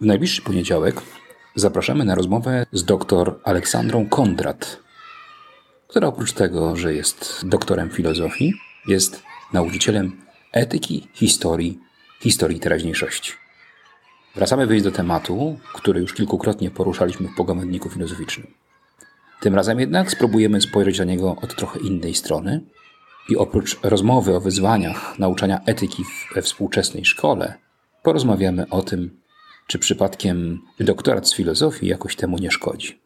W najbliższy poniedziałek zapraszamy na rozmowę z dr Aleksandrą Kondrat, która oprócz tego, że jest doktorem filozofii, jest nauczycielem etyki, historii, historii teraźniejszości. Wracamy wyjść do tematu, który już kilkukrotnie poruszaliśmy w pogomedniku filozoficznym. Tym razem jednak spróbujemy spojrzeć na niego od trochę innej strony i oprócz rozmowy o wyzwaniach nauczania etyki we współczesnej szkole, porozmawiamy o tym, czy przypadkiem doktorat z filozofii jakoś temu nie szkodzi?